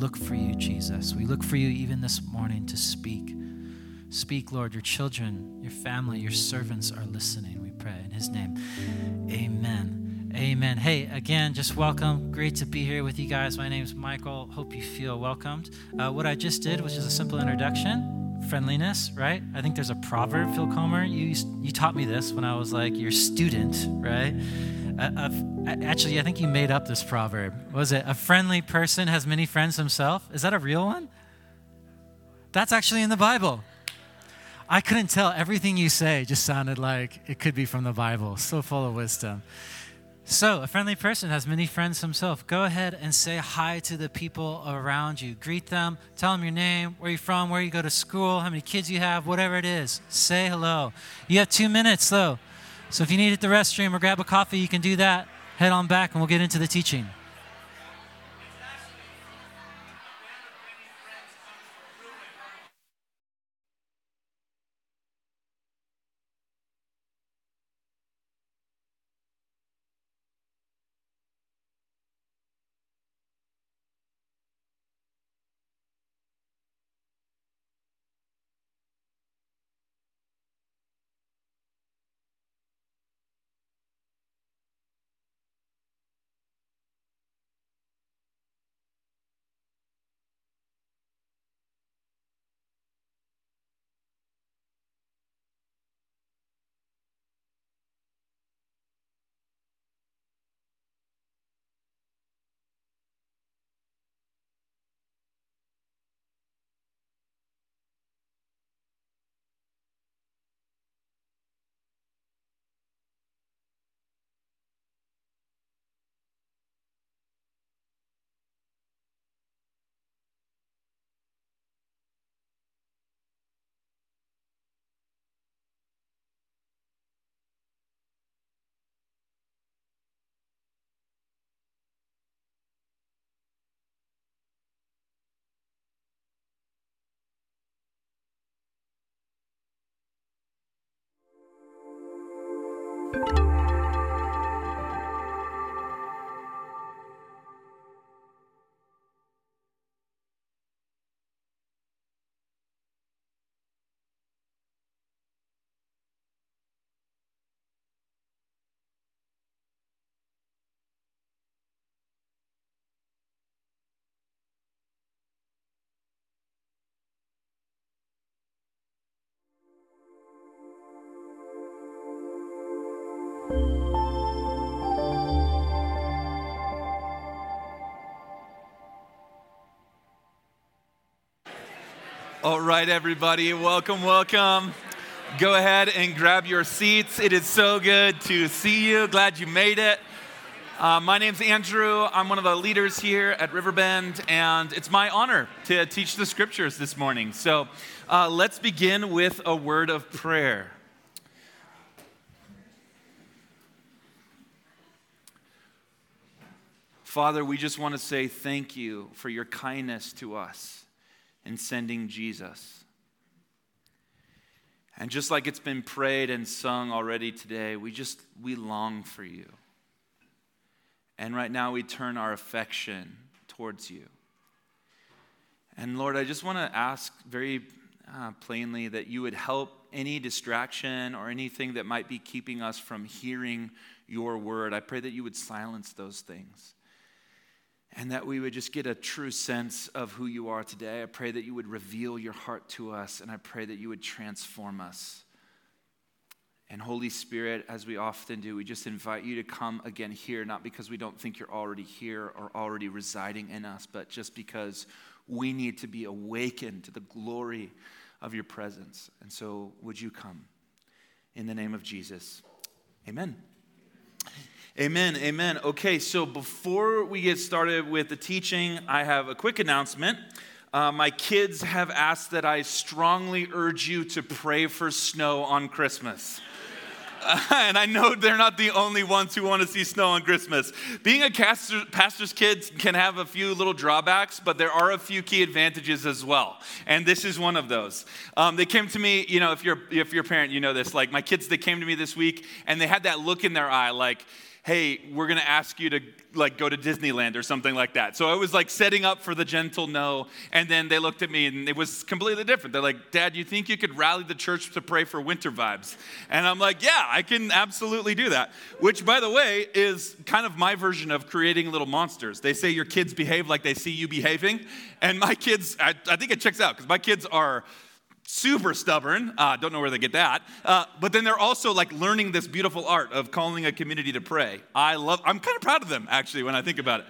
look for you, Jesus. We look for you even this morning to speak. Speak, Lord. Your children, your family, your servants are listening. We pray in his name. Amen. Amen. Hey, again, just welcome. Great to be here with you guys. My name's Michael. Hope you feel welcomed. Uh, what I just did was just a simple introduction friendliness, right? I think there's a proverb, Phil Comer. You, you taught me this when I was like your student, right? Uh, actually, I think you made up this proverb. What was it? A friendly person has many friends himself. Is that a real one? That's actually in the Bible. I couldn't tell. Everything you say just sounded like it could be from the Bible. So full of wisdom. So, a friendly person has many friends himself. Go ahead and say hi to the people around you. Greet them, tell them your name, where you're from, where you go to school, how many kids you have, whatever it is. Say hello. You have two minutes, though. So, if you need hit the restroom or grab a coffee, you can do that. Head on back, and we'll get into the teaching. Right, everybody, welcome, welcome. Go ahead and grab your seats. It is so good to see you. Glad you made it. Uh, my name's Andrew. I'm one of the leaders here at Riverbend, and it's my honor to teach the scriptures this morning. So uh, let's begin with a word of prayer. Father, we just want to say thank you for your kindness to us in sending Jesus. And just like it's been prayed and sung already today, we just we long for you. And right now we turn our affection towards you. And Lord, I just want to ask very uh, plainly that you would help any distraction or anything that might be keeping us from hearing your word. I pray that you would silence those things and that we would just get a true sense of who you are today. I pray that you would reveal your heart to us, and I pray that you would transform us. And Holy Spirit, as we often do, we just invite you to come again here, not because we don't think you're already here or already residing in us, but just because we need to be awakened to the glory of your presence. And so, would you come? In the name of Jesus, amen. Amen, amen. Amen. Okay, so before we get started with the teaching, I have a quick announcement. Uh, my kids have asked that I strongly urge you to pray for snow on Christmas. Uh, and I know they're not the only ones who want to see snow on Christmas. Being a pastor, pastor's kid can have a few little drawbacks, but there are a few key advantages as well. And this is one of those. Um, they came to me, you know, if you're, if you're a parent, you know this. Like my kids, they came to me this week and they had that look in their eye like, hey, we're going to ask you to like go to Disneyland or something like that. So I was like setting up for the gentle no. And then they looked at me and it was completely different. They're like, Dad, you think you could rally the church to pray for winter vibes? And I'm like, yeah, I can absolutely do that. Which, by the way, is kind of my version of creating little monsters. They say your kids behave like they see you behaving. And my kids, I, I think it checks out because my kids are super stubborn. Uh, don't know where they get that. Uh, but then they're also like learning this beautiful art of calling a community to pray. I love, I'm kind of proud of them actually when I think about it.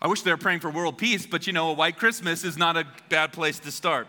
I wish they were praying for world peace, but you know, a white Christmas is not a bad place to start.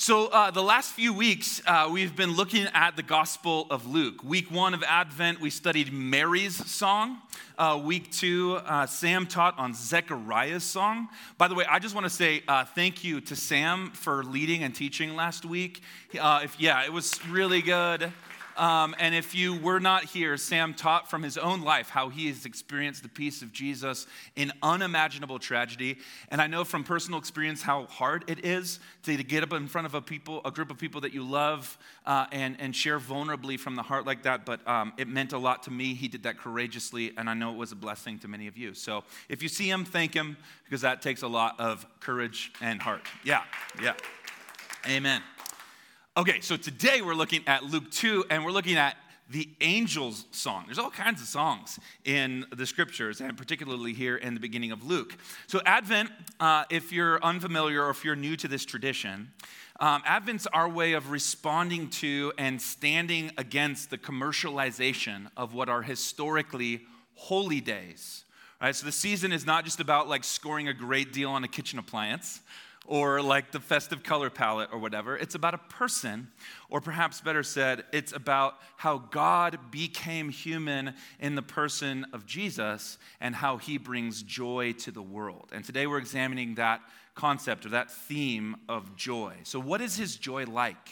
So, uh, the last few weeks, uh, we've been looking at the Gospel of Luke. Week one of Advent, we studied Mary's song. Uh, week two, uh, Sam taught on Zechariah's song. By the way, I just want to say uh, thank you to Sam for leading and teaching last week. Uh, if, yeah, it was really good. Um, and if you were not here, Sam taught from his own life how he has experienced the peace of Jesus in unimaginable tragedy. And I know from personal experience how hard it is to, to get up in front of a people, a group of people that you love, uh, and and share vulnerably from the heart like that. But um, it meant a lot to me. He did that courageously, and I know it was a blessing to many of you. So if you see him, thank him because that takes a lot of courage and heart. Yeah, yeah. Amen. Okay, so today we're looking at Luke 2, and we're looking at the angel's song. There's all kinds of songs in the scriptures, and particularly here in the beginning of Luke. So, Advent, uh, if you're unfamiliar or if you're new to this tradition, um, Advent's our way of responding to and standing against the commercialization of what are historically holy days. Right? So, the season is not just about like scoring a great deal on a kitchen appliance or like the festive color palette or whatever. It's about a person, or perhaps better said, it's about how God became human in the person of Jesus and how he brings joy to the world. And today we're examining that concept or that theme of joy. So, what is his joy like?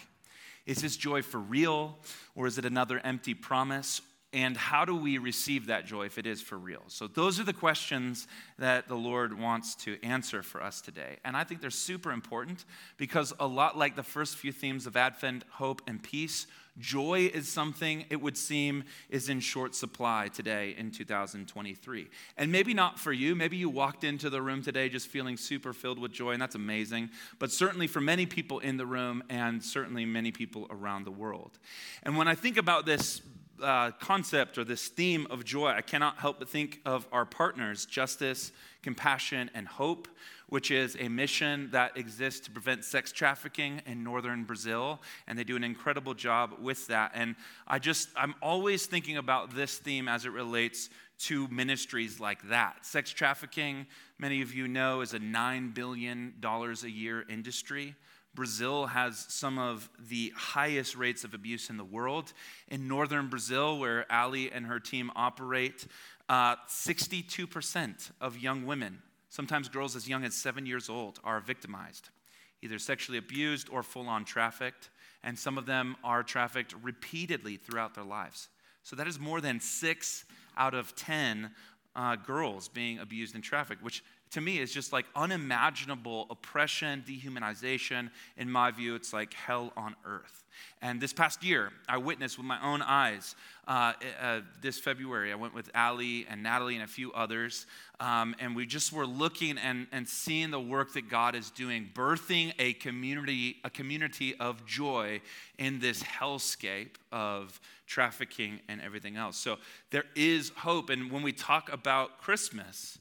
Is his joy for real, or is it another empty promise? And how do we receive that joy if it is for real? So, those are the questions that the Lord wants to answer for us today. And I think they're super important because, a lot like the first few themes of Advent, hope, and peace, joy is something it would seem is in short supply today in 2023. And maybe not for you. Maybe you walked into the room today just feeling super filled with joy, and that's amazing. But certainly for many people in the room, and certainly many people around the world. And when I think about this, uh, concept or this theme of joy, I cannot help but think of our partners, Justice, Compassion, and Hope, which is a mission that exists to prevent sex trafficking in northern Brazil. And they do an incredible job with that. And I just, I'm always thinking about this theme as it relates to ministries like that. Sex trafficking, many of you know, is a $9 billion a year industry. Brazil has some of the highest rates of abuse in the world. In northern Brazil, where Ali and her team operate, uh, 62% of young women, sometimes girls as young as seven years old, are victimized, either sexually abused or full on trafficked. And some of them are trafficked repeatedly throughout their lives. So that is more than six out of 10 uh, girls being abused in traffic, which to me is just like unimaginable oppression, dehumanization. In my view, it's like hell on earth. And this past year, I witnessed with my own eyes. Uh, uh, this February, I went with Ali and Natalie and a few others, um, and we just were looking and, and seeing the work that God is doing, birthing a community, a community of joy in this hellscape of trafficking and everything else. So there is hope. And when we talk about Christmas,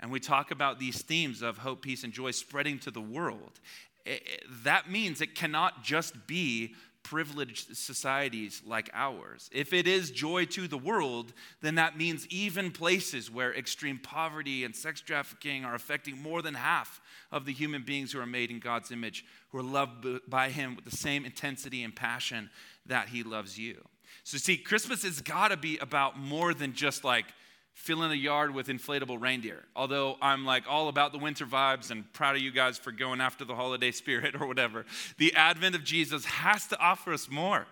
and we talk about these themes of hope, peace, and joy spreading to the world, eh, eh, that means it cannot just be privileged societies like ours. If it is joy to the world, then that means even places where extreme poverty and sex trafficking are affecting more than half of the human beings who are made in God's image, who are loved by Him with the same intensity and passion that He loves you. So, see, Christmas has got to be about more than just like filling the yard with inflatable reindeer. Although I'm like all about the winter vibes and proud of you guys for going after the holiday spirit or whatever. The advent of Jesus has to offer us more.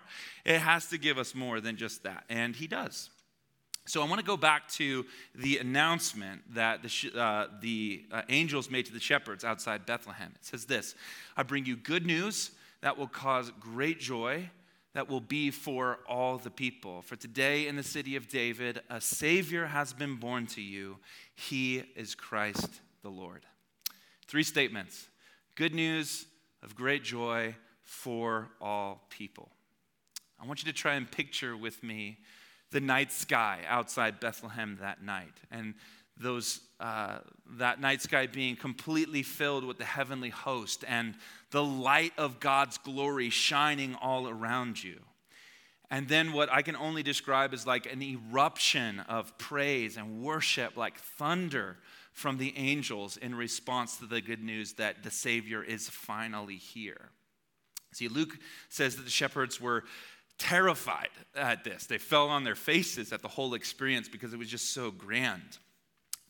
It has to give us more than just that. And he does. So I want to go back to the announcement that the, uh, the uh, angels made to the shepherds outside Bethlehem. It says this I bring you good news that will cause great joy that will be for all the people. For today in the city of David, a Savior has been born to you. He is Christ the Lord. Three statements good news of great joy for all people. I want you to try and picture with me the night sky outside Bethlehem that night. And those, uh, that night sky being completely filled with the heavenly host and the light of God's glory shining all around you. And then what I can only describe as like an eruption of praise and worship, like thunder from the angels in response to the good news that the Savior is finally here. See, Luke says that the shepherds were terrified at this. They fell on their faces at the whole experience because it was just so grand.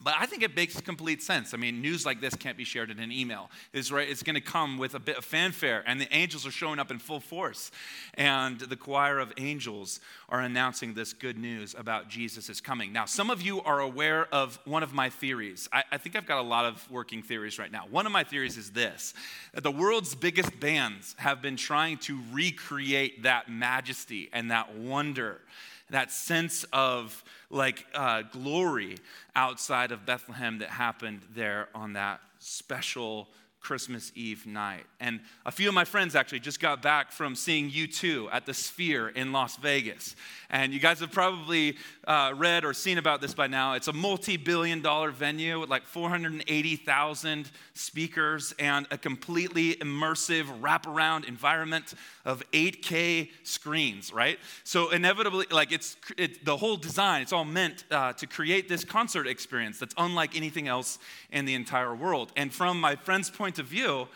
But I think it makes complete sense. I mean, news like this can't be shared in an email. It's, right, it's going to come with a bit of fanfare, and the angels are showing up in full force. And the choir of angels are announcing this good news about Jesus is coming. Now, some of you are aware of one of my theories. I, I think I've got a lot of working theories right now. One of my theories is this that the world's biggest bands have been trying to recreate that majesty and that wonder that sense of like uh, glory outside of Bethlehem that happened there on that special Christmas Eve night. And a few of my friends actually just got back from seeing U2 at the Sphere in Las Vegas. And you guys have probably uh, read or seen about this by now. It's a multi billion dollar venue with like 480,000 speakers and a completely immersive wraparound environment of 8K screens, right? So, inevitably, like it's it, the whole design, it's all meant uh, to create this concert experience that's unlike anything else in the entire world. And from my friend's point of view,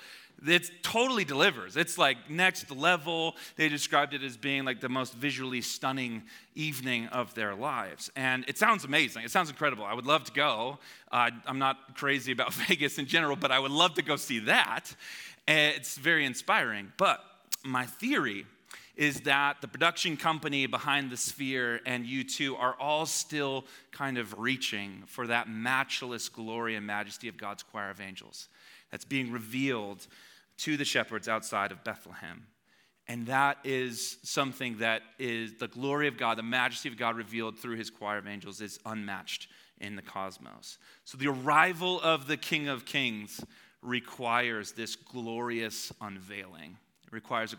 it totally delivers. It's like next level. They described it as being like the most visually stunning evening of their lives. And it sounds amazing. It sounds incredible. I would love to go. Uh, I'm not crazy about Vegas in general, but I would love to go see that. It's very inspiring. But my theory is that the production company behind the Sphere and U2 are all still kind of reaching for that matchless glory and majesty of God's choir of angels that's being revealed to the shepherds outside of Bethlehem. And that is something that is the glory of God, the majesty of God revealed through his choir of angels is unmatched in the cosmos. So the arrival of the King of Kings requires this glorious unveiling. It requires a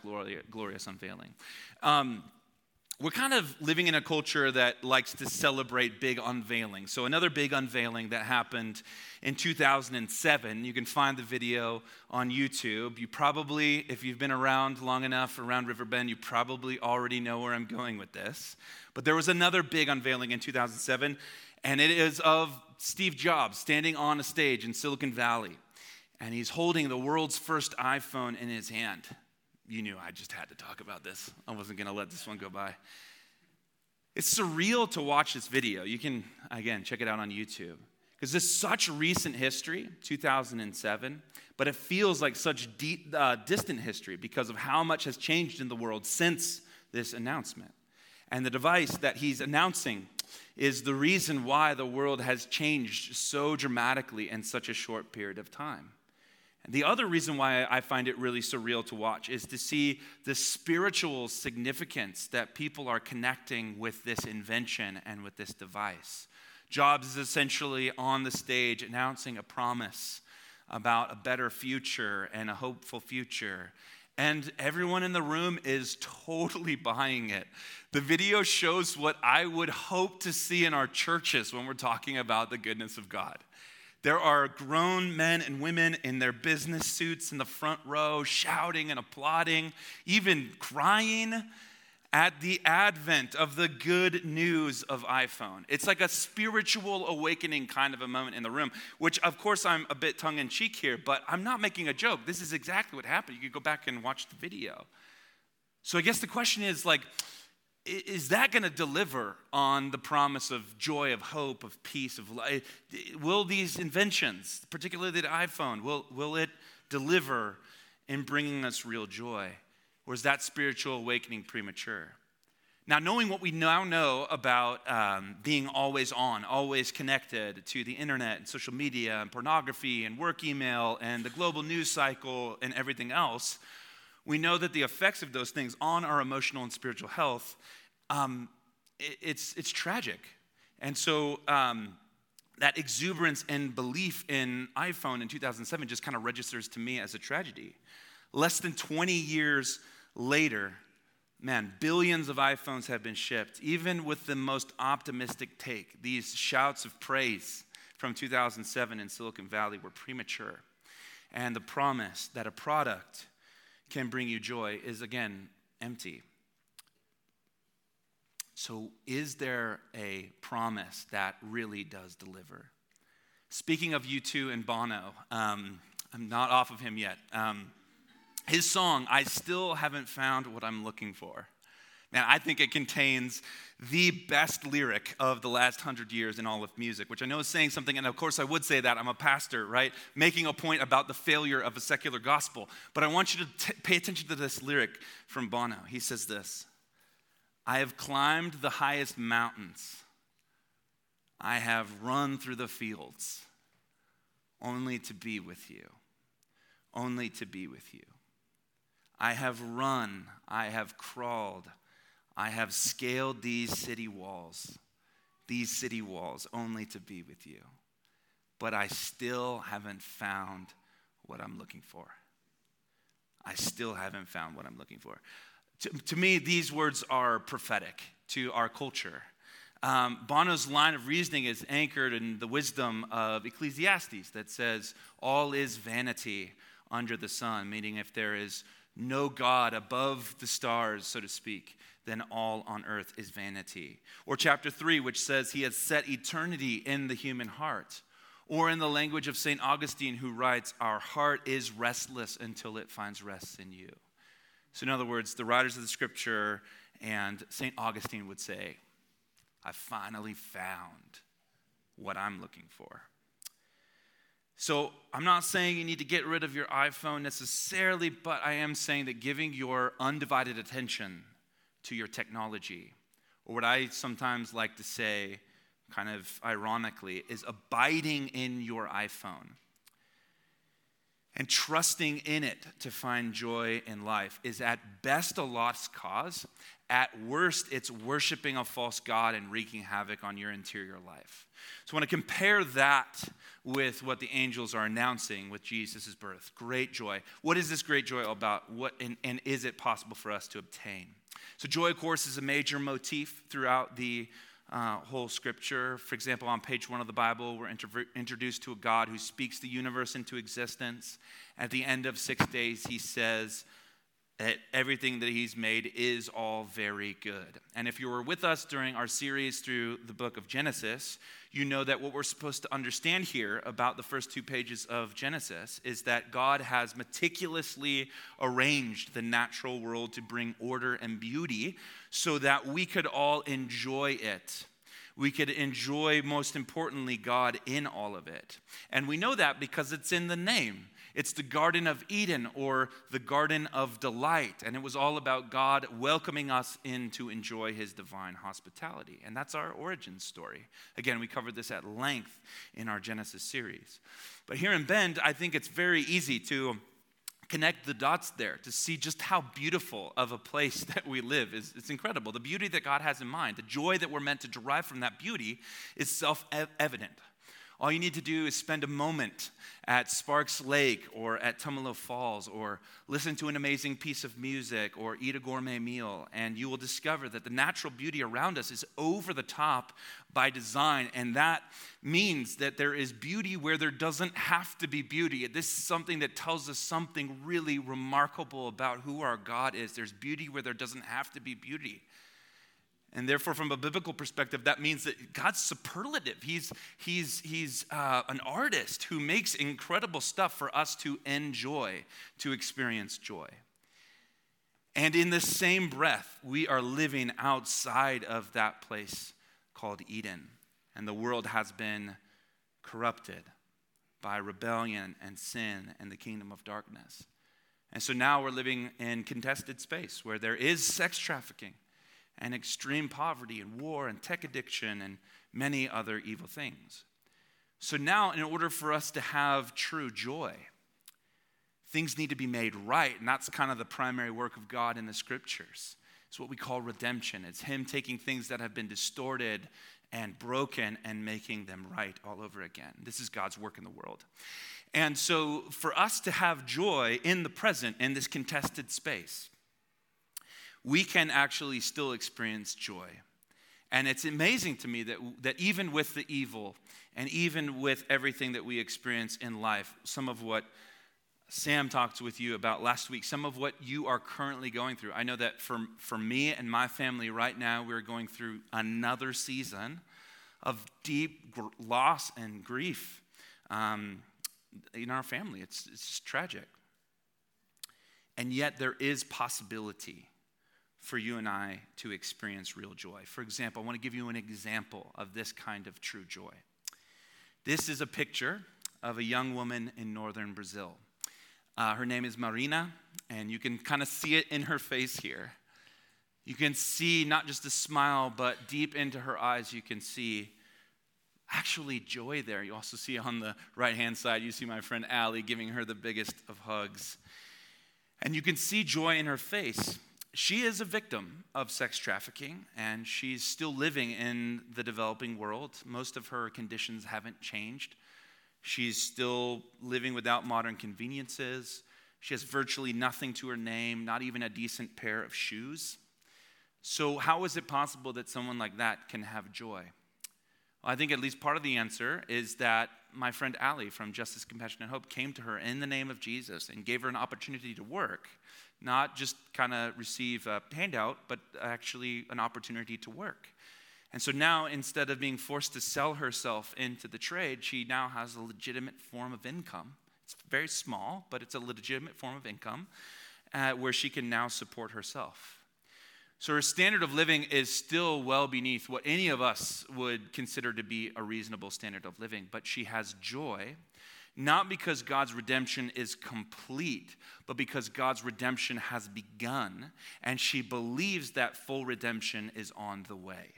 glorious unveiling. Um, we're kind of living in a culture that likes to celebrate big unveilings. So, another big unveiling that happened in 2007, you can find the video on YouTube. You probably, if you've been around long enough around Riverbend, you probably already know where I'm going with this. But there was another big unveiling in 2007, and it is of Steve Jobs standing on a stage in Silicon Valley, and he's holding the world's first iPhone in his hand you knew I just had to talk about this. I wasn't going to let this one go by. It's surreal to watch this video. You can, again, check it out on YouTube. Because it's such recent history, 2007, but it feels like such deep, uh, distant history because of how much has changed in the world since this announcement. And the device that he's announcing is the reason why the world has changed so dramatically in such a short period of time. The other reason why I find it really surreal to watch is to see the spiritual significance that people are connecting with this invention and with this device. Jobs is essentially on the stage announcing a promise about a better future and a hopeful future. And everyone in the room is totally buying it. The video shows what I would hope to see in our churches when we're talking about the goodness of God. There are grown men and women in their business suits in the front row, shouting and applauding, even crying at the advent of the good news of iPhone. It's like a spiritual awakening kind of a moment in the room, which, of course, I'm a bit tongue in cheek here, but I'm not making a joke. This is exactly what happened. You could go back and watch the video. So I guess the question is like, is that going to deliver on the promise of joy, of hope, of peace, of life? Will these inventions, particularly the iPhone, will, will it deliver in bringing us real joy? Or is that spiritual awakening premature? Now, knowing what we now know about um, being always on, always connected to the internet and social media and pornography and work email and the global news cycle and everything else, we know that the effects of those things on our emotional and spiritual health, um, it, it's, it's tragic. And so um, that exuberance and belief in iPhone in 2007 just kind of registers to me as a tragedy. Less than 20 years later, man, billions of iPhones have been shipped. Even with the most optimistic take, these shouts of praise from 2007 in Silicon Valley were premature. And the promise that a product can bring you joy is again empty. So, is there a promise that really does deliver? Speaking of U2 and Bono, um, I'm not off of him yet. Um, his song, I Still Haven't Found What I'm Looking For. Man, I think it contains the best lyric of the last hundred years in all of music, which I know is saying something, and of course I would say that. I'm a pastor, right? Making a point about the failure of a secular gospel. But I want you to t- pay attention to this lyric from Bono. He says this I have climbed the highest mountains, I have run through the fields, only to be with you. Only to be with you. I have run, I have crawled, I have scaled these city walls, these city walls, only to be with you. But I still haven't found what I'm looking for. I still haven't found what I'm looking for. To, to me, these words are prophetic to our culture. Um, Bono's line of reasoning is anchored in the wisdom of Ecclesiastes that says, All is vanity under the sun, meaning if there is no God above the stars, so to speak, then all on earth is vanity. Or chapter 3, which says he has set eternity in the human heart. Or in the language of St. Augustine, who writes, Our heart is restless until it finds rest in you. So, in other words, the writers of the scripture and St. Augustine would say, I finally found what I'm looking for. So, I'm not saying you need to get rid of your iPhone necessarily, but I am saying that giving your undivided attention to your technology. Or what I sometimes like to say, kind of ironically, is abiding in your iPhone and trusting in it to find joy in life is at best a lost cause. At worst, it's worshiping a false God and wreaking havoc on your interior life. So I want to compare that with what the angels are announcing with Jesus' birth. Great joy. What is this great joy all about? What, and, and is it possible for us to obtain? So, joy, of course, is a major motif throughout the uh, whole scripture. For example, on page one of the Bible, we're introduced to a God who speaks the universe into existence. At the end of six days, he says, that everything that he's made is all very good. And if you were with us during our series through the book of Genesis, you know that what we're supposed to understand here about the first two pages of Genesis is that God has meticulously arranged the natural world to bring order and beauty so that we could all enjoy it. We could enjoy, most importantly, God in all of it. And we know that because it's in the name. It's the Garden of Eden or the Garden of Delight. And it was all about God welcoming us in to enjoy his divine hospitality. And that's our origin story. Again, we covered this at length in our Genesis series. But here in Bend, I think it's very easy to connect the dots there to see just how beautiful of a place that we live is it's incredible the beauty that god has in mind the joy that we're meant to derive from that beauty is self-evident all you need to do is spend a moment at Sparks Lake or at Tumalo Falls or listen to an amazing piece of music or eat a gourmet meal, and you will discover that the natural beauty around us is over the top by design. And that means that there is beauty where there doesn't have to be beauty. This is something that tells us something really remarkable about who our God is. There's beauty where there doesn't have to be beauty. And therefore, from a biblical perspective, that means that God's superlative. He's, he's, he's uh, an artist who makes incredible stuff for us to enjoy, to experience joy. And in the same breath, we are living outside of that place called Eden. And the world has been corrupted by rebellion and sin and the kingdom of darkness. And so now we're living in contested space where there is sex trafficking and extreme poverty and war and tech addiction and many other evil things. So now, in order for us to have true joy, things need to be made right. And that's kind of the primary work of God in the scriptures. It's what we call redemption. It's Him taking things that have been distorted and broken and making them right all over again. This is God's work in the world. And so, for us to have joy in the present, in this contested space, we can actually still experience joy. And it's amazing to me that, that even with the evil and even with everything that we experience in life, some of what Sam talked with you about last week, some of what you are currently going through. I know that for, for me and my family right now, we're going through another season of deep gr- loss and grief um, in our family. It's, it's tragic. And yet, there is possibility for you and I to experience real joy. For example, I want to give you an example of this kind of true joy. This is a picture of a young woman in northern Brazil. Uh, her name is Marina, and you can kind of see it in her face here. You can see not just a smile, but deep into her eyes, you can see actually joy there. You also see on the right hand side, you see my friend Allie giving her the biggest of hugs. And you can see joy in her face she is a victim of sex trafficking and she's still living in the developing world. Most of her conditions haven't changed. She's still living without modern conveniences. She has virtually nothing to her name, not even a decent pair of shoes. So, how is it possible that someone like that can have joy? Well, I think at least part of the answer is that my friend Allie from Justice, Compassion, and Hope came to her in the name of Jesus and gave her an opportunity to work not just kind of receive a handout, but actually an opportunity to work. And so now, instead of being forced to sell herself into the trade, she now has a legitimate form of income. It's very small, but it's a legitimate form of income uh, where she can now support herself. So her standard of living is still well beneath what any of us would consider to be a reasonable standard of living, but she has joy not because God's redemption is complete, but because God's redemption has begun, and she believes that full redemption is on the way.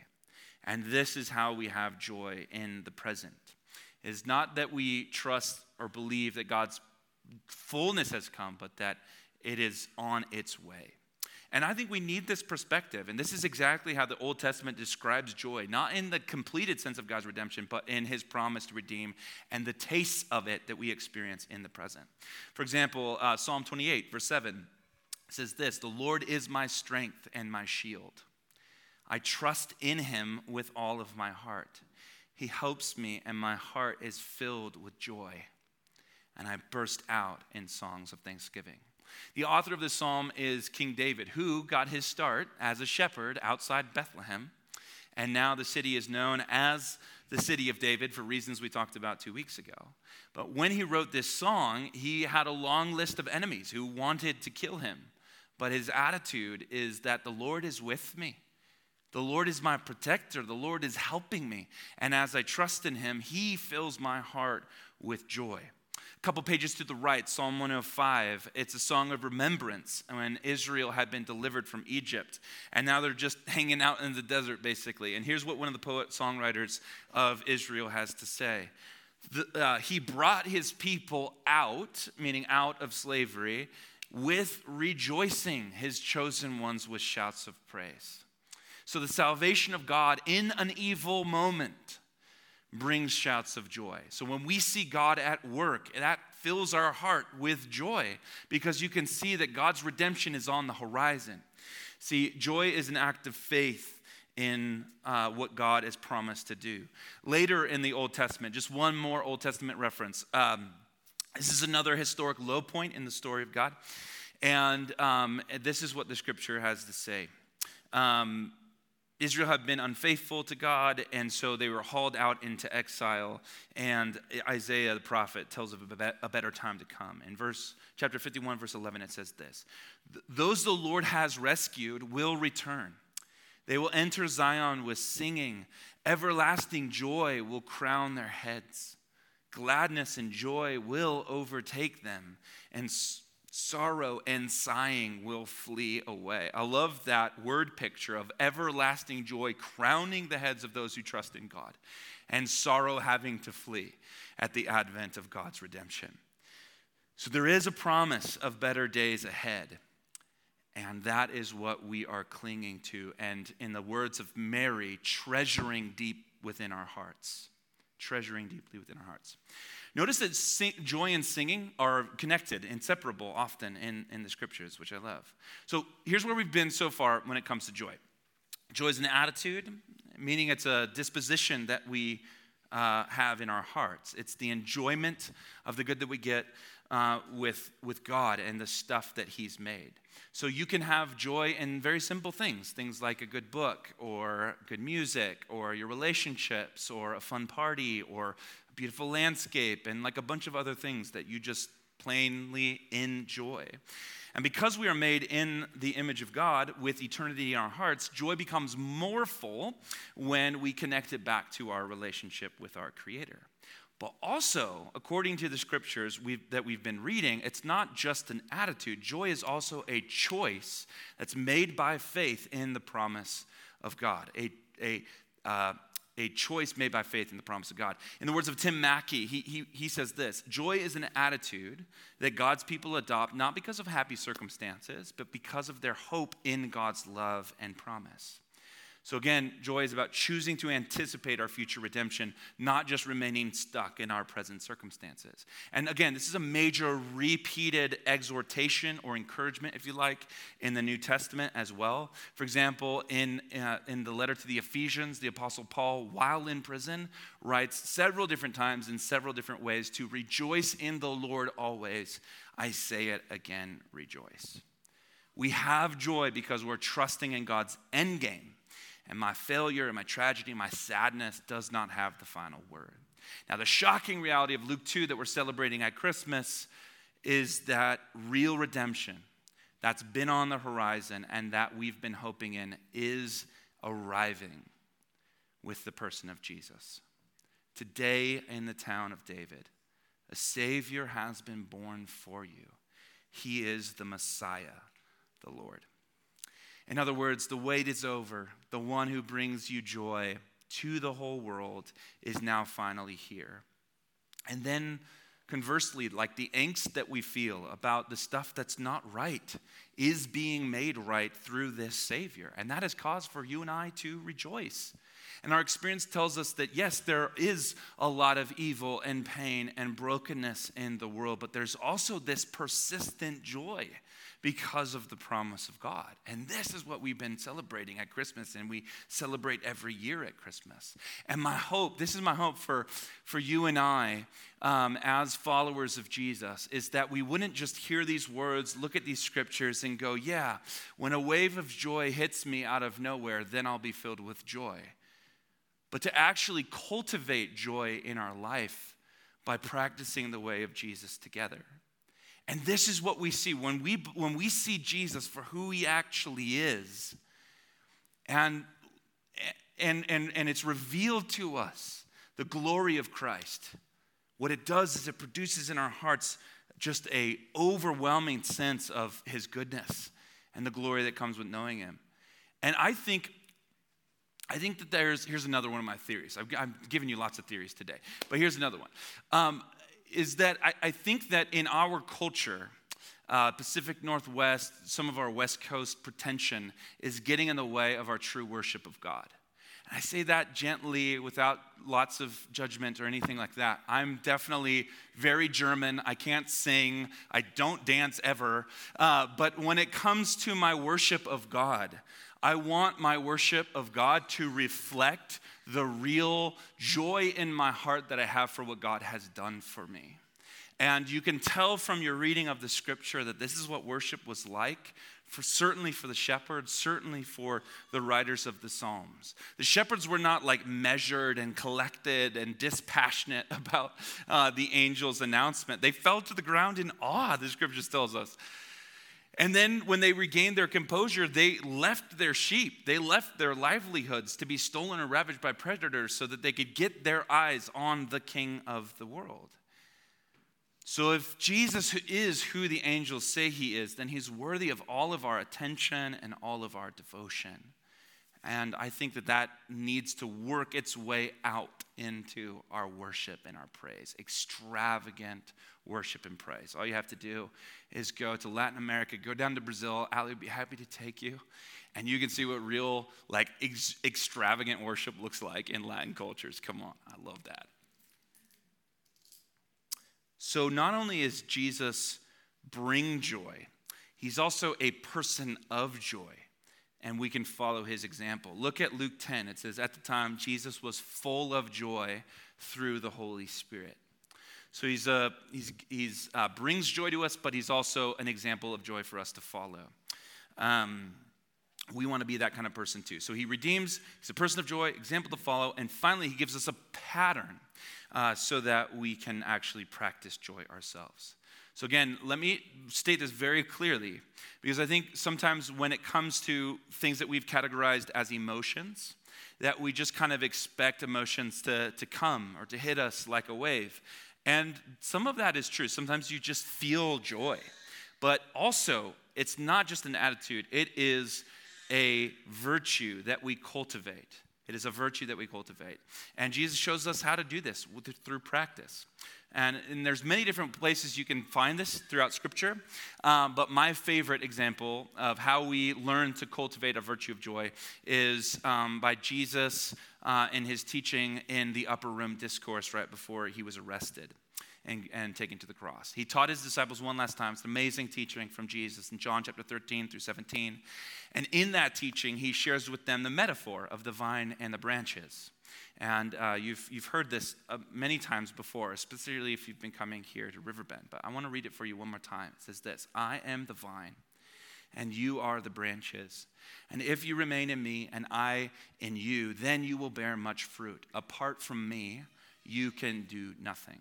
And this is how we have joy in the present. It is not that we trust or believe that God's fullness has come, but that it is on its way. And I think we need this perspective. And this is exactly how the Old Testament describes joy, not in the completed sense of God's redemption, but in his promise to redeem and the tastes of it that we experience in the present. For example, uh, Psalm 28, verse 7 says this The Lord is my strength and my shield. I trust in him with all of my heart. He helps me, and my heart is filled with joy. And I burst out in songs of thanksgiving. The author of this psalm is King David, who got his start as a shepherd outside Bethlehem. And now the city is known as the city of David for reasons we talked about two weeks ago. But when he wrote this song, he had a long list of enemies who wanted to kill him. But his attitude is that the Lord is with me. The Lord is my protector. The Lord is helping me. And as I trust in him, he fills my heart with joy couple pages to the right, Psalm 105, it's a song of remembrance when Israel had been delivered from Egypt. And now they're just hanging out in the desert, basically. And here's what one of the poet songwriters of Israel has to say the, uh, He brought his people out, meaning out of slavery, with rejoicing, his chosen ones with shouts of praise. So the salvation of God in an evil moment brings shouts of joy. So when we see God at work, that fills our heart with joy because you can see that God's redemption is on the horizon. See, joy is an act of faith in uh, what God has promised to do. Later in the Old Testament, just one more Old Testament reference. Um, this is another historic low point in the story of God. And um, this is what the scripture has to say. Um, Israel had been unfaithful to God, and so they were hauled out into exile. And Isaiah the prophet tells of a better time to come. In verse chapter 51, verse 11, it says this Those the Lord has rescued will return. They will enter Zion with singing. Everlasting joy will crown their heads. Gladness and joy will overtake them, and sorrow and sighing will flee away. I love that word picture of everlasting joy crowning the heads of those who trust in God and sorrow having to flee at the advent of God's redemption. So there is a promise of better days ahead. And that is what we are clinging to. And in the words of Mary, treasuring deep within our hearts. Treasuring deeply within our hearts. Notice that sing, joy and singing are connected, inseparable often in, in the scriptures, which I love. So here's where we've been so far when it comes to joy joy is an attitude, meaning it's a disposition that we uh, have in our hearts. It's the enjoyment of the good that we get uh, with, with God and the stuff that He's made. So you can have joy in very simple things, things like a good book or good music or your relationships or a fun party or beautiful landscape and like a bunch of other things that you just plainly enjoy. And because we are made in the image of God with eternity in our hearts, joy becomes more full when we connect it back to our relationship with our Creator. But also, according to the scriptures we've, that we've been reading, it's not just an attitude. Joy is also a choice that's made by faith in the promise of God, a, a, uh, a choice made by faith in the promise of God. In the words of Tim Mackie, he, he, he says this Joy is an attitude that God's people adopt not because of happy circumstances, but because of their hope in God's love and promise. So, again, joy is about choosing to anticipate our future redemption, not just remaining stuck in our present circumstances. And again, this is a major repeated exhortation or encouragement, if you like, in the New Testament as well. For example, in, uh, in the letter to the Ephesians, the Apostle Paul, while in prison, writes several different times in several different ways to rejoice in the Lord always. I say it again, rejoice. We have joy because we're trusting in God's end game and my failure and my tragedy, my sadness does not have the final word. Now, the shocking reality of Luke 2 that we're celebrating at Christmas is that real redemption that's been on the horizon and that we've been hoping in is arriving with the person of Jesus. Today, in the town of David, a Savior has been born for you. He is the Messiah, the Lord. In other words, the wait is over. The one who brings you joy to the whole world is now finally here. And then, conversely, like the angst that we feel about the stuff that's not right is being made right through this Savior. And that is cause for you and I to rejoice. And our experience tells us that yes, there is a lot of evil and pain and brokenness in the world, but there's also this persistent joy because of the promise of God. And this is what we've been celebrating at Christmas, and we celebrate every year at Christmas. And my hope, this is my hope for, for you and I um, as followers of Jesus, is that we wouldn't just hear these words, look at these scriptures, and go, yeah, when a wave of joy hits me out of nowhere, then I'll be filled with joy. But to actually cultivate joy in our life by practicing the way of Jesus together. And this is what we see when we, when we see Jesus for who he actually is, and, and, and, and it's revealed to us the glory of Christ. What it does is it produces in our hearts just a overwhelming sense of his goodness and the glory that comes with knowing him. And I think I think that there's, here's another one of my theories. I've, I'm giving you lots of theories today, but here's another one. Um, is that I, I think that in our culture, uh, Pacific Northwest, some of our West Coast pretension is getting in the way of our true worship of God. And I say that gently without lots of judgment or anything like that. I'm definitely very German. I can't sing. I don't dance ever. Uh, but when it comes to my worship of God, I want my worship of God to reflect the real joy in my heart that I have for what God has done for me. And you can tell from your reading of the scripture that this is what worship was like for certainly for the shepherds, certainly for the writers of the Psalms. The shepherds were not like measured and collected and dispassionate about uh, the angel's announcement. They fell to the ground in awe, the scripture tells us. And then when they regained their composure, they left their sheep, they left their livelihoods to be stolen or ravaged by predators so that they could get their eyes on the king of the world. So if Jesus is who the angels say he is, then he's worthy of all of our attention and all of our devotion. And I think that that needs to work its way out into our worship and our praise. Extravagant worship and praise. All you have to do is go to Latin America, go down to Brazil. Ali would be happy to take you. And you can see what real, like, ex- extravagant worship looks like in Latin cultures. Come on, I love that. So, not only is Jesus bring joy, he's also a person of joy and we can follow his example. Look at Luke 10. It says, At the time, Jesus was full of joy through the Holy Spirit. So he's, uh, he's, he's uh, brings joy to us, but he's also an example of joy for us to follow. Um, we want to be that kind of person too. So he redeems, he's a person of joy, example to follow, and finally he gives us a pattern uh, so that we can actually practice joy ourselves. So, again, let me state this very clearly because I think sometimes when it comes to things that we've categorized as emotions, that we just kind of expect emotions to, to come or to hit us like a wave. And some of that is true. Sometimes you just feel joy. But also, it's not just an attitude, it is a virtue that we cultivate. It is a virtue that we cultivate. And Jesus shows us how to do this through practice. And, and, there's many different places you can find this throughout Scripture. Um, but my favorite example of how we learn to cultivate a virtue of joy is um, by Jesus uh, in his teaching in the upper room discourse right before he was arrested. And, and, taken to the cross. He taught his disciples one last time. It's an amazing teaching from Jesus in John chapter 13 through 17. And in that teaching, he shares with them the metaphor of the vine and the branches. And uh, you've, you've heard this uh, many times before, especially if you've been coming here to Riverbend. But I want to read it for you one more time. It says this I am the vine, and you are the branches. And if you remain in me, and I in you, then you will bear much fruit. Apart from me, you can do nothing.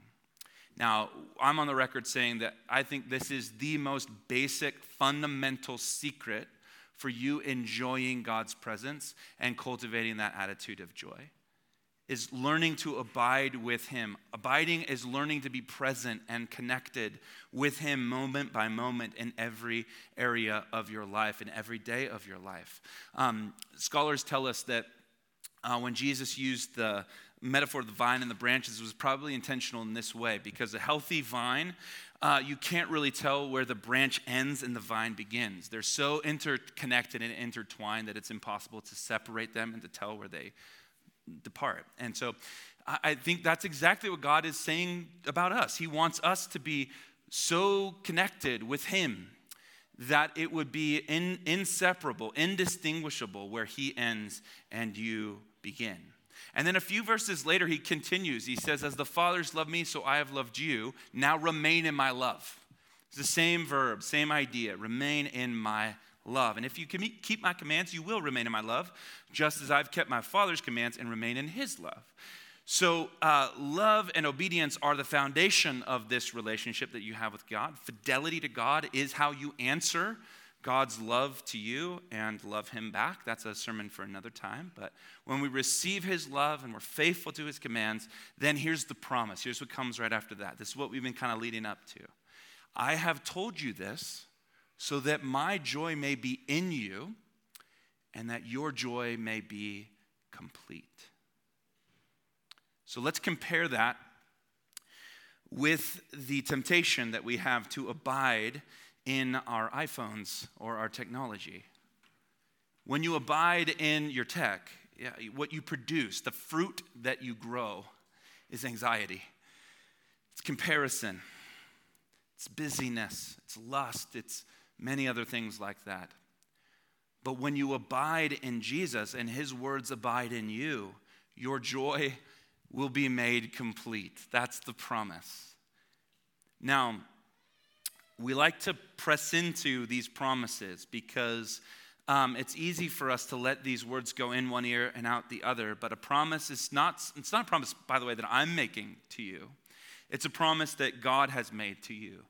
Now, I'm on the record saying that I think this is the most basic, fundamental secret for you enjoying God's presence and cultivating that attitude of joy is learning to abide with Him. Abiding is learning to be present and connected with Him moment by moment in every area of your life, in every day of your life. Um, scholars tell us that uh, when Jesus used the metaphor of the vine and the branches, was probably intentional in this way because a healthy vine. Uh, you can't really tell where the branch ends and the vine begins. They're so interconnected and intertwined that it's impossible to separate them and to tell where they depart. And so I think that's exactly what God is saying about us. He wants us to be so connected with Him that it would be in, inseparable, indistinguishable where He ends and you begin. And then a few verses later, he continues. He says, As the Father's loved me, so I have loved you. Now remain in my love. It's the same verb, same idea. Remain in my love. And if you keep my commands, you will remain in my love, just as I've kept my Father's commands and remain in his love. So, uh, love and obedience are the foundation of this relationship that you have with God. Fidelity to God is how you answer God's love to you and love him back. That's a sermon for another time. But when we receive his love and we're faithful to his commands, then here's the promise. Here's what comes right after that. This is what we've been kind of leading up to. I have told you this so that my joy may be in you and that your joy may be complete. So let's compare that with the temptation that we have to abide in our iPhones or our technology. When you abide in your tech, what you produce, the fruit that you grow, is anxiety. It's comparison. It's busyness. It's lust. It's many other things like that. But when you abide in Jesus and his words abide in you, your joy will be made complete. That's the promise. Now, we like to press into these promises because um, it's easy for us to let these words go in one ear and out the other. But a promise is not, it's not a promise, by the way, that I'm making to you. It's a promise that God has made to you.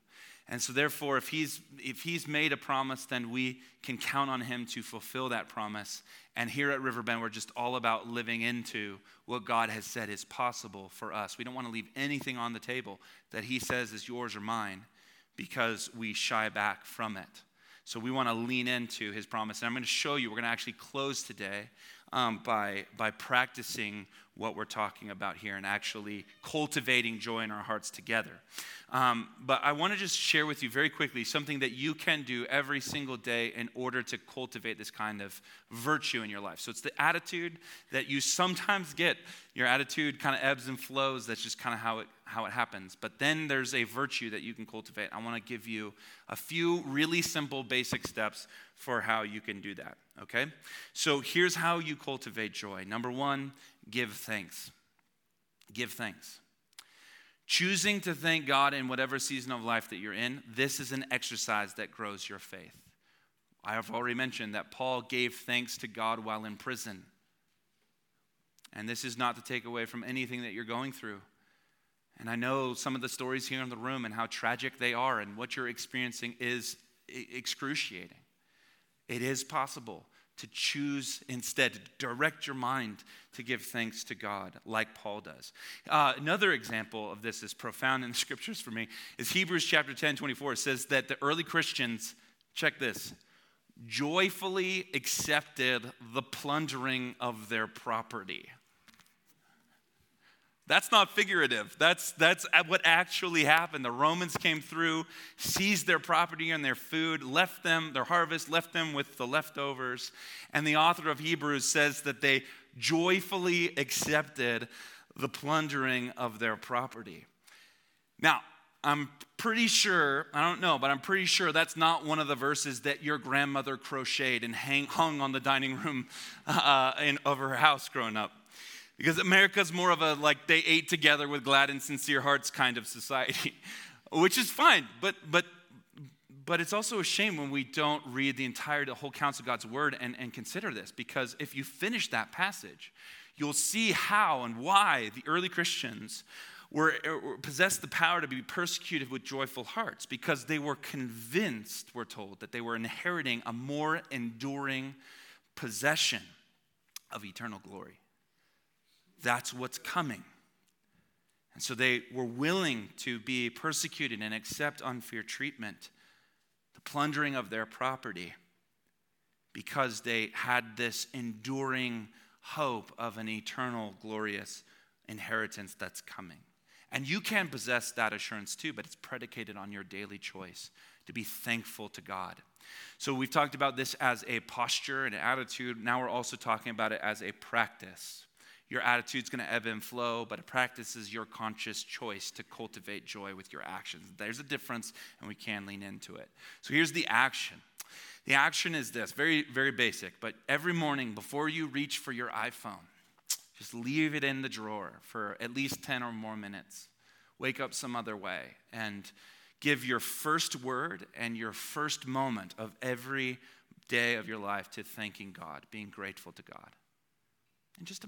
And so, therefore, if he's, if he's made a promise, then we can count on him to fulfill that promise. And here at Riverbend, we're just all about living into what God has said is possible for us. We don't want to leave anything on the table that he says is yours or mine because we shy back from it. So we want to lean into his promise. And I'm going to show you, we're going to actually close today um, by, by practicing what we're talking about here and actually cultivating joy in our hearts together. Um, but I want to just share with you very quickly something that you can do every single day in order to cultivate this kind of virtue in your life. So it's the attitude that you sometimes get. Your attitude kind of ebbs and flows. That's just kind of how it, how it happens. But then there's a virtue that you can cultivate. I want to give you a few really simple, basic steps for how you can do that. Okay? So here's how you cultivate joy. Number one, give thanks. Give thanks. Choosing to thank God in whatever season of life that you're in, this is an exercise that grows your faith. I have already mentioned that Paul gave thanks to God while in prison. And this is not to take away from anything that you're going through. And I know some of the stories here in the room and how tragic they are, and what you're experiencing is excruciating. It is possible to choose instead to direct your mind to give thanks to God, like Paul does. Uh, another example of this is profound in the scriptures for me is Hebrews chapter 10, 24. It says that the early Christians, check this, joyfully accepted the plundering of their property. That's not figurative. That's, that's what actually happened. The Romans came through, seized their property and their food, left them, their harvest, left them with the leftovers. And the author of Hebrews says that they joyfully accepted the plundering of their property. Now, I'm pretty sure, I don't know, but I'm pretty sure that's not one of the verses that your grandmother crocheted and hang, hung on the dining room uh, in, of her house growing up. Because America's more of a like they ate together with glad and sincere hearts kind of society, which is fine. But but but it's also a shame when we don't read the entire, the whole counsel of God's word and, and consider this. Because if you finish that passage, you'll see how and why the early Christians were, were possessed the power to be persecuted with joyful hearts because they were convinced, we're told, that they were inheriting a more enduring possession of eternal glory. That's what's coming. And so they were willing to be persecuted and accept unfair treatment, the plundering of their property, because they had this enduring hope of an eternal, glorious inheritance that's coming. And you can possess that assurance too, but it's predicated on your daily choice to be thankful to God. So we've talked about this as a posture and an attitude. Now we're also talking about it as a practice. Your attitude's going to ebb and flow, but it practices your conscious choice to cultivate joy with your actions. There's a difference, and we can lean into it. So here's the action. The action is this very, very basic, but every morning before you reach for your iPhone, just leave it in the drawer for at least 10 or more minutes. Wake up some other way and give your first word and your first moment of every day of your life to thanking God, being grateful to God. And just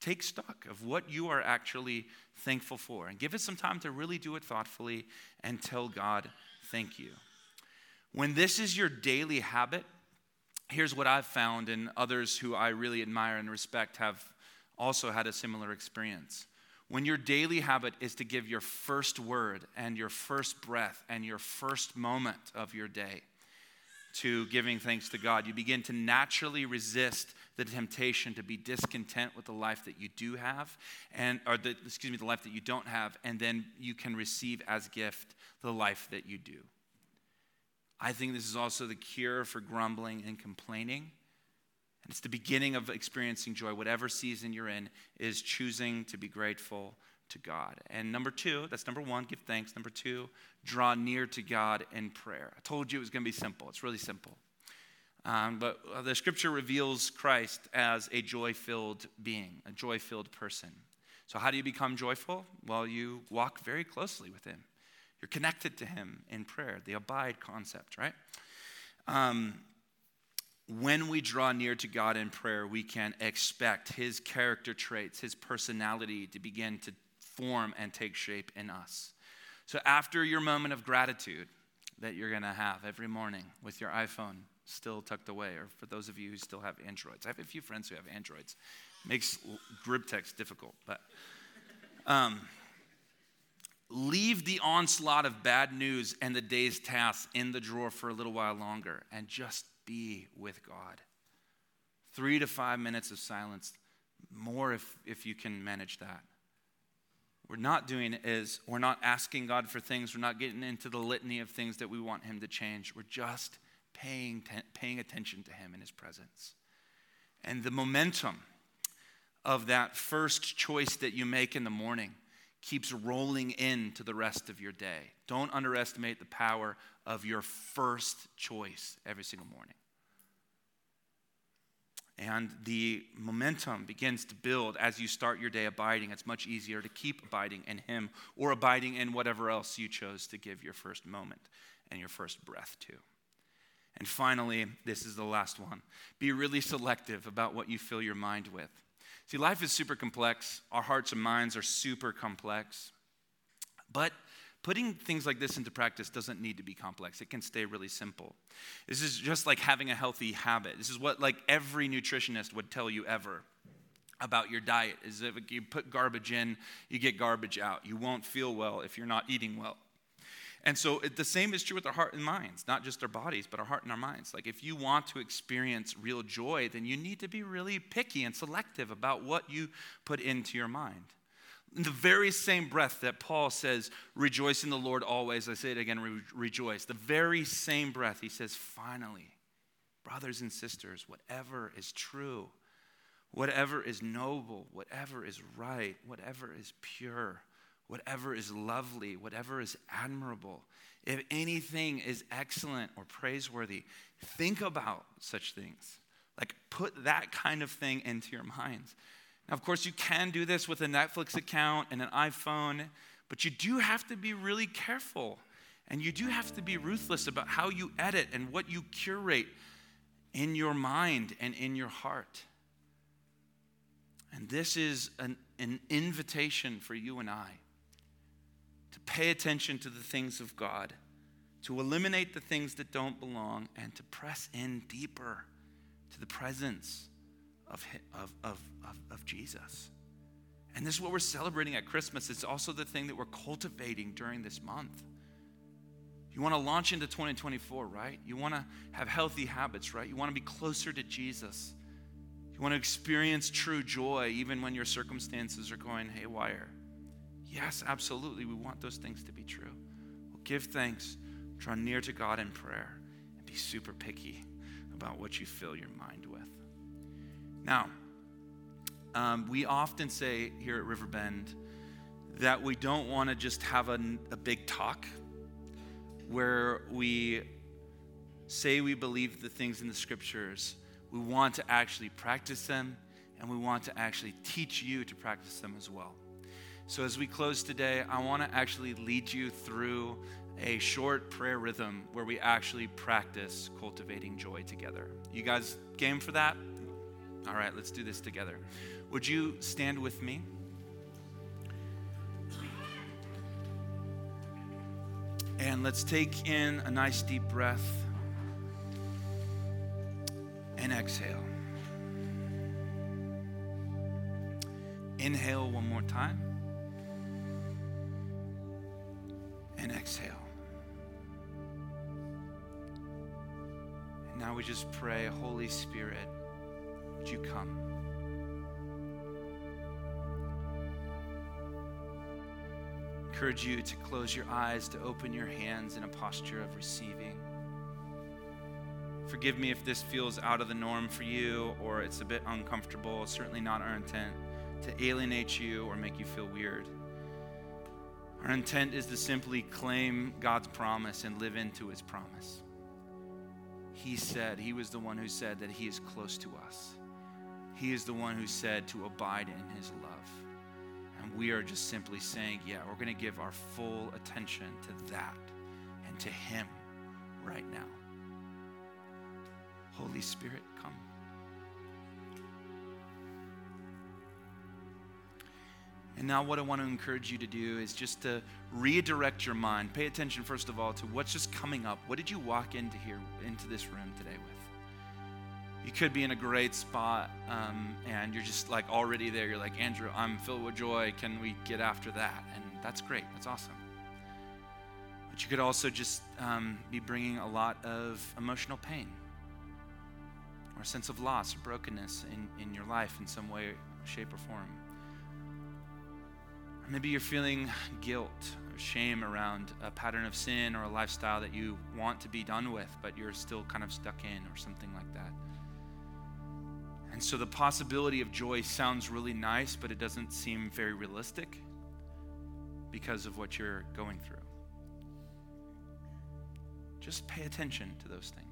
take stock of what you are actually thankful for and give it some time to really do it thoughtfully and tell God, thank you. When this is your daily habit, here's what I've found, and others who I really admire and respect have also had a similar experience. When your daily habit is to give your first word and your first breath and your first moment of your day to giving thanks to God, you begin to naturally resist the temptation to be discontent with the life that you do have, and or the, excuse me, the life that you don't have, and then you can receive as gift the life that you do. I think this is also the cure for grumbling and complaining. And it's the beginning of experiencing joy. Whatever season you're in, is choosing to be grateful to God. And number two, that's number one, give thanks. Number two, draw near to God in prayer. I told you it was going to be simple. It's really simple. Um, but uh, the scripture reveals Christ as a joy filled being, a joy filled person. So, how do you become joyful? Well, you walk very closely with Him. You're connected to Him in prayer, the abide concept, right? Um, when we draw near to God in prayer, we can expect His character traits, His personality to begin to form and take shape in us. So, after your moment of gratitude that you're going to have every morning with your iPhone, still tucked away, or for those of you who still have Androids. I have a few friends who have Androids. Makes group text difficult, but um, leave the onslaught of bad news and the day's tasks in the drawer for a little while longer and just be with God. Three to five minutes of silence, more if, if you can manage that. We're not doing is we're not asking God for things. We're not getting into the litany of things that we want Him to change. We're just paying, paying attention to Him in His presence. And the momentum of that first choice that you make in the morning keeps rolling into the rest of your day. Don't underestimate the power of your first choice every single morning. And the momentum begins to build as you start your day abiding. It's much easier to keep abiding in Him or abiding in whatever else you chose to give your first moment and your first breath to. And finally, this is the last one be really selective about what you fill your mind with. See, life is super complex. Our hearts and minds are super complex. But putting things like this into practice doesn't need to be complex. It can stay really simple. This is just like having a healthy habit. This is what like every nutritionist would tell you ever about your diet is if you put garbage in, you get garbage out. You won't feel well if you're not eating well. And so it, the same is true with our heart and minds, not just our bodies, but our heart and our minds. Like if you want to experience real joy, then you need to be really picky and selective about what you put into your mind. In the very same breath that Paul says, rejoice in the Lord always, I say it again, re- rejoice. The very same breath, he says, finally, brothers and sisters, whatever is true, whatever is noble, whatever is right, whatever is pure, whatever is lovely, whatever is admirable, if anything is excellent or praiseworthy, think about such things. Like put that kind of thing into your minds. Now, of course, you can do this with a Netflix account and an iPhone, but you do have to be really careful. And you do have to be ruthless about how you edit and what you curate in your mind and in your heart. And this is an, an invitation for you and I to pay attention to the things of God, to eliminate the things that don't belong, and to press in deeper to the presence of, of, of, of, Jesus. And this is what we're celebrating at Christmas. It's also the thing that we're cultivating during this month. You want to launch into 2024, right? You want to have healthy habits, right? You want to be closer to Jesus. You want to experience true joy even when your circumstances are going haywire. Yes, absolutely. We want those things to be true. Well, give thanks, draw near to God in prayer, and be super picky about what you fill your mind with. Now, um, we often say here at Riverbend that we don't want to just have a, a big talk where we say we believe the things in the scriptures. We want to actually practice them, and we want to actually teach you to practice them as well. So, as we close today, I want to actually lead you through a short prayer rhythm where we actually practice cultivating joy together. You guys game for that? All right, let's do this together. Would you stand with me? And let's take in a nice deep breath and exhale. Inhale one more time. and exhale. And now we just pray, Holy Spirit, would you come? Encourage you to close your eyes, to open your hands in a posture of receiving. Forgive me if this feels out of the norm for you or it's a bit uncomfortable. Certainly not our intent to alienate you or make you feel weird. Our intent is to simply claim God's promise and live into his promise. He said, He was the one who said that He is close to us. He is the one who said to abide in His love. And we are just simply saying, Yeah, we're going to give our full attention to that and to Him right now. Holy Spirit, come. And now, what I want to encourage you to do is just to redirect your mind. Pay attention, first of all, to what's just coming up. What did you walk into here, into this room today with? You could be in a great spot um, and you're just like already there. You're like, Andrew, I'm filled with joy. Can we get after that? And that's great. That's awesome. But you could also just um, be bringing a lot of emotional pain or a sense of loss or brokenness in, in your life in some way, shape, or form. Or maybe you're feeling guilt or shame around a pattern of sin or a lifestyle that you want to be done with, but you're still kind of stuck in or something like that. And so the possibility of joy sounds really nice, but it doesn't seem very realistic because of what you're going through. Just pay attention to those things.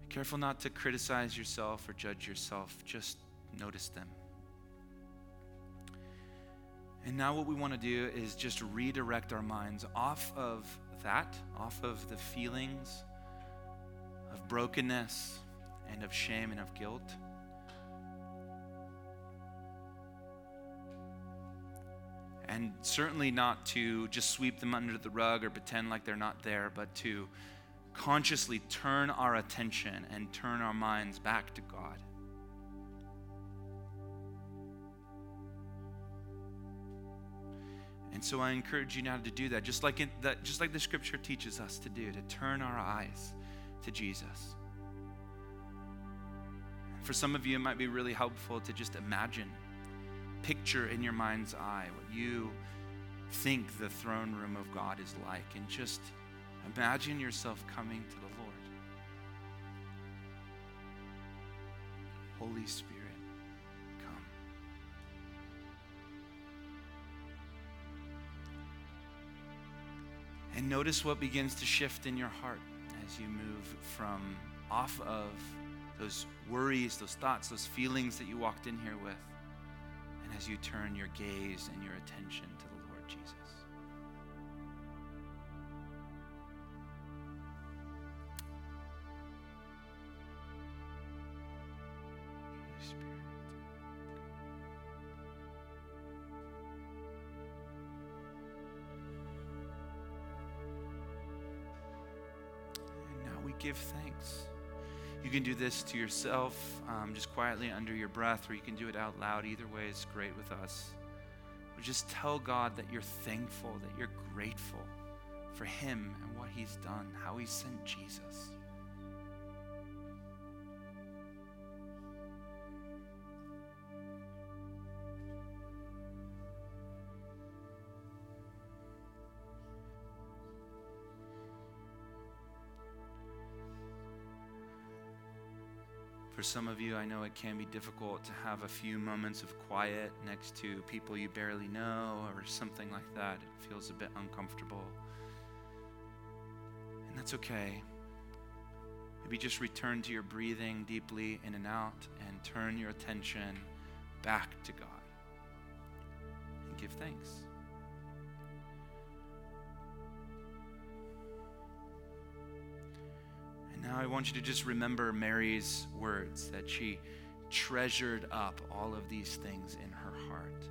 Be careful not to criticize yourself or judge yourself, just notice them. And now, what we want to do is just redirect our minds off of that, off of the feelings of brokenness and of shame and of guilt and certainly not to just sweep them under the rug or pretend like they're not there, but to consciously turn our attention and turn our minds back to God. And so I encourage you now to do that, just like, it, that, just like the scripture teaches us to do, to turn our eyes to Jesus. For some of you, it might be really helpful to just imagine picture in your mind's eye what you think the throne room of God is like, and just imagine yourself coming to the Lord. Holy Spirit, come. And notice what begins to shift in your heart as you move from off of those worries, those thoughts, those feelings that you walked in here with and as you turn your gaze and your attention to the Lord Jesus. Give thanks. You can do this to yourself, um, just quietly under your breath, or you can do it out loud. Either way is great with us. But just tell God that you're thankful, that you're grateful for Him and what He's done, how He sent Jesus. For some of you, I know it can be difficult to have a few moments of quiet next to people you barely know or something like that. It feels a bit uncomfortable. And that's okay. Maybe just return to your breathing deeply in and out and turn your attention back to God and give thanks. Now I want you to just remember Mary's words that she treasured up all of these things in her heart.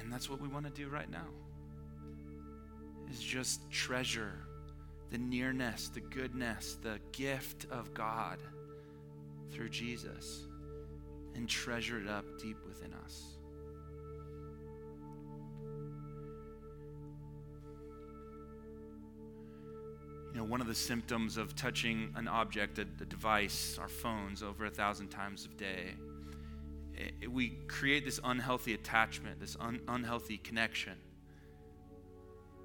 And that's what we want to do right now. Is just treasure the nearness, the goodness, the gift of God through Jesus and treasure it up deep within us. You know, one of the symptoms of touching an object, a, a device, our phones, over a thousand times a day, it, it, we create this unhealthy attachment, this un, unhealthy connection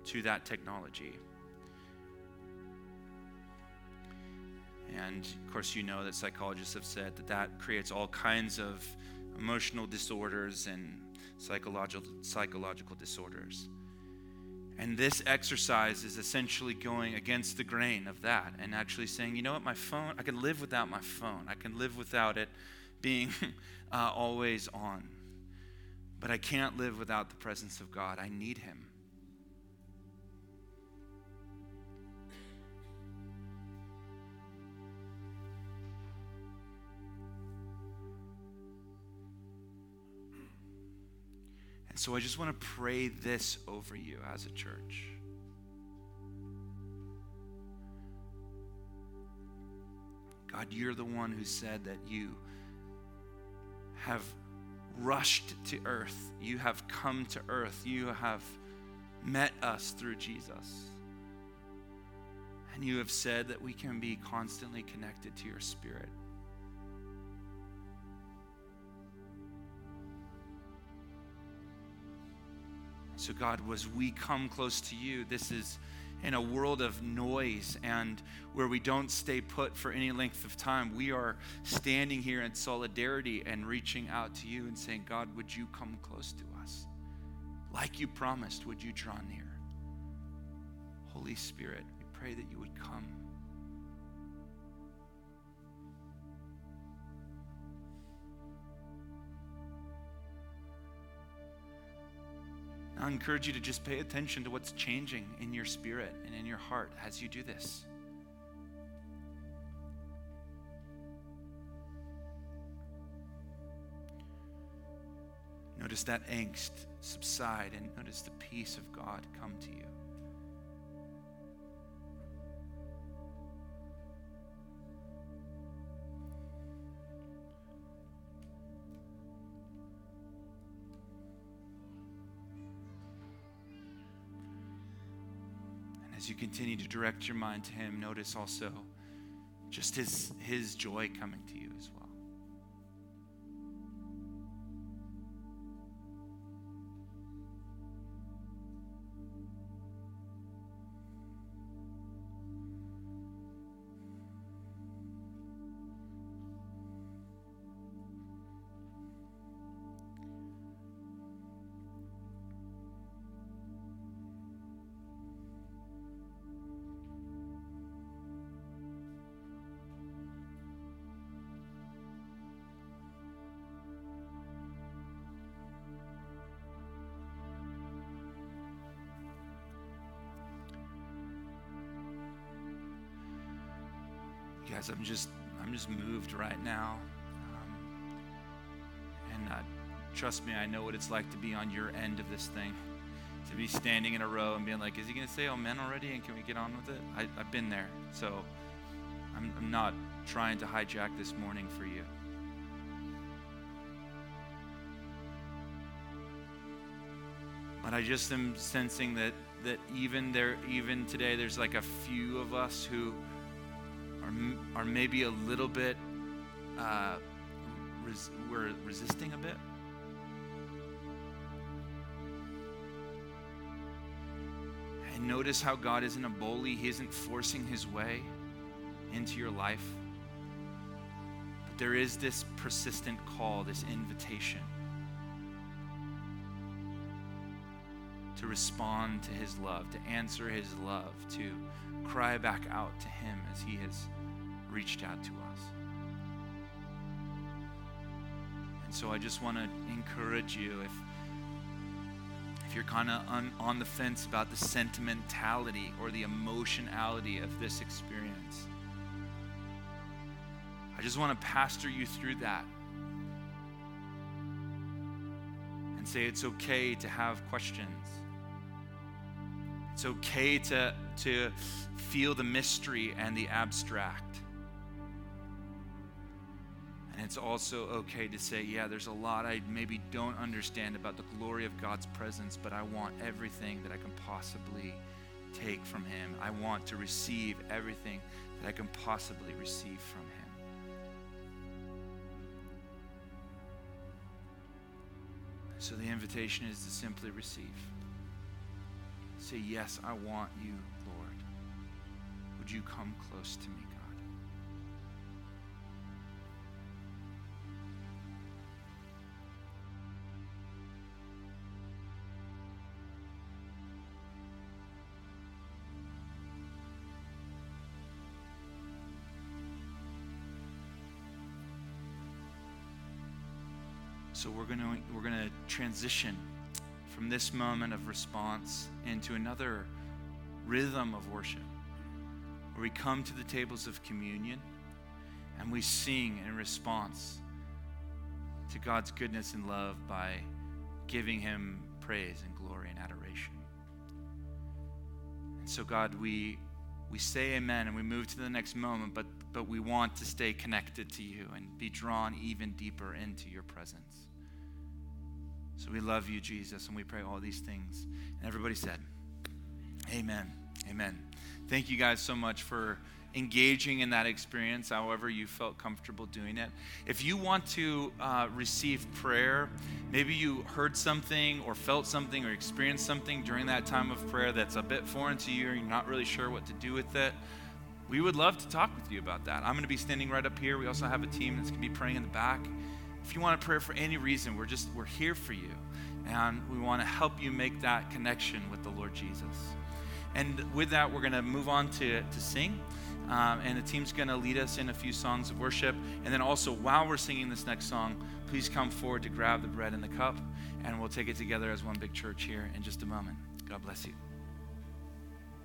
to that technology. And of course, you know that psychologists have said that that creates all kinds of emotional disorders and psychological, psychological disorders. And this exercise is essentially going against the grain of that and actually saying, you know what, my phone, I can live without my phone. I can live without it being uh, always on. But I can't live without the presence of God. I need Him. And so I just want to pray this over you as a church. God, you're the one who said that you have rushed to earth. You have come to earth. You have met us through Jesus. And you have said that we can be constantly connected to your spirit. So, God, as we come close to you, this is in a world of noise and where we don't stay put for any length of time. We are standing here in solidarity and reaching out to you and saying, God, would you come close to us? Like you promised, would you draw near? Holy Spirit, we pray that you would come. Encourage you to just pay attention to what's changing in your spirit and in your heart as you do this. Notice that angst subside and notice the peace of God come to you. As you continue to direct your mind to him, notice also just his, his joy coming to you as well. I'm just I'm just moved right now. Um, and uh, trust me, I know what it's like to be on your end of this thing, to be standing in a row and being like, "Is he going to say amen already? And can we get on with it?" I, have been there, so I'm, I'm not trying to hijack this morning for you. But I just am sensing that that even there, even today, there's like a few of us who are, maybe a little bit, uh, res- we're resisting a bit. And notice how God isn't a bully, He isn't forcing His way into your life. But there is this persistent call, this invitation to respond to His love, to answer His love, to cry back out to Him as He has reached out to us. And so I just want to encourage you if if you're kind of on, on the fence about the sentimentality or the emotionality of this experience, I just want to pastor you through that and say it's okay to have questions. It's okay to, to feel the mystery and the abstract. And it's also okay to say, yeah, there's a lot I maybe don't understand about the glory of God's presence, but I want everything that I can possibly take from Him. I want to receive everything that I can possibly receive from Him. So the invitation is to simply receive. Say, Yes, I want you, Lord. Would you come close to me? So going to we're going to transition from this moment of response into another rhythm of worship where we come to the tables of communion and we sing in response to God's goodness and love by giving him praise and glory and adoration. And so God, we we say amen and we move to the next moment, but but we want to stay connected to you and be drawn even deeper into your presence. So we love you, Jesus, and we pray all these things. And everybody said, Amen. Amen. Thank you guys so much for engaging in that experience, however you felt comfortable doing it. If you want to uh, receive prayer, maybe you heard something or felt something or experienced something during that time of prayer that's a bit foreign to you or you're not really sure what to do with it, we would love to talk with you about that. I'm going to be standing right up here. We also have a team that's going to be praying in the back. If you want a prayer for any reason, we're just we're here for you. And we want to help you make that connection with the Lord Jesus. And with that, we're going to move on to, to sing. Um, and the team's going to lead us in a few songs of worship. And then also, while we're singing this next song, please come forward to grab the bread and the cup. And we'll take it together as one big church here in just a moment. God bless you.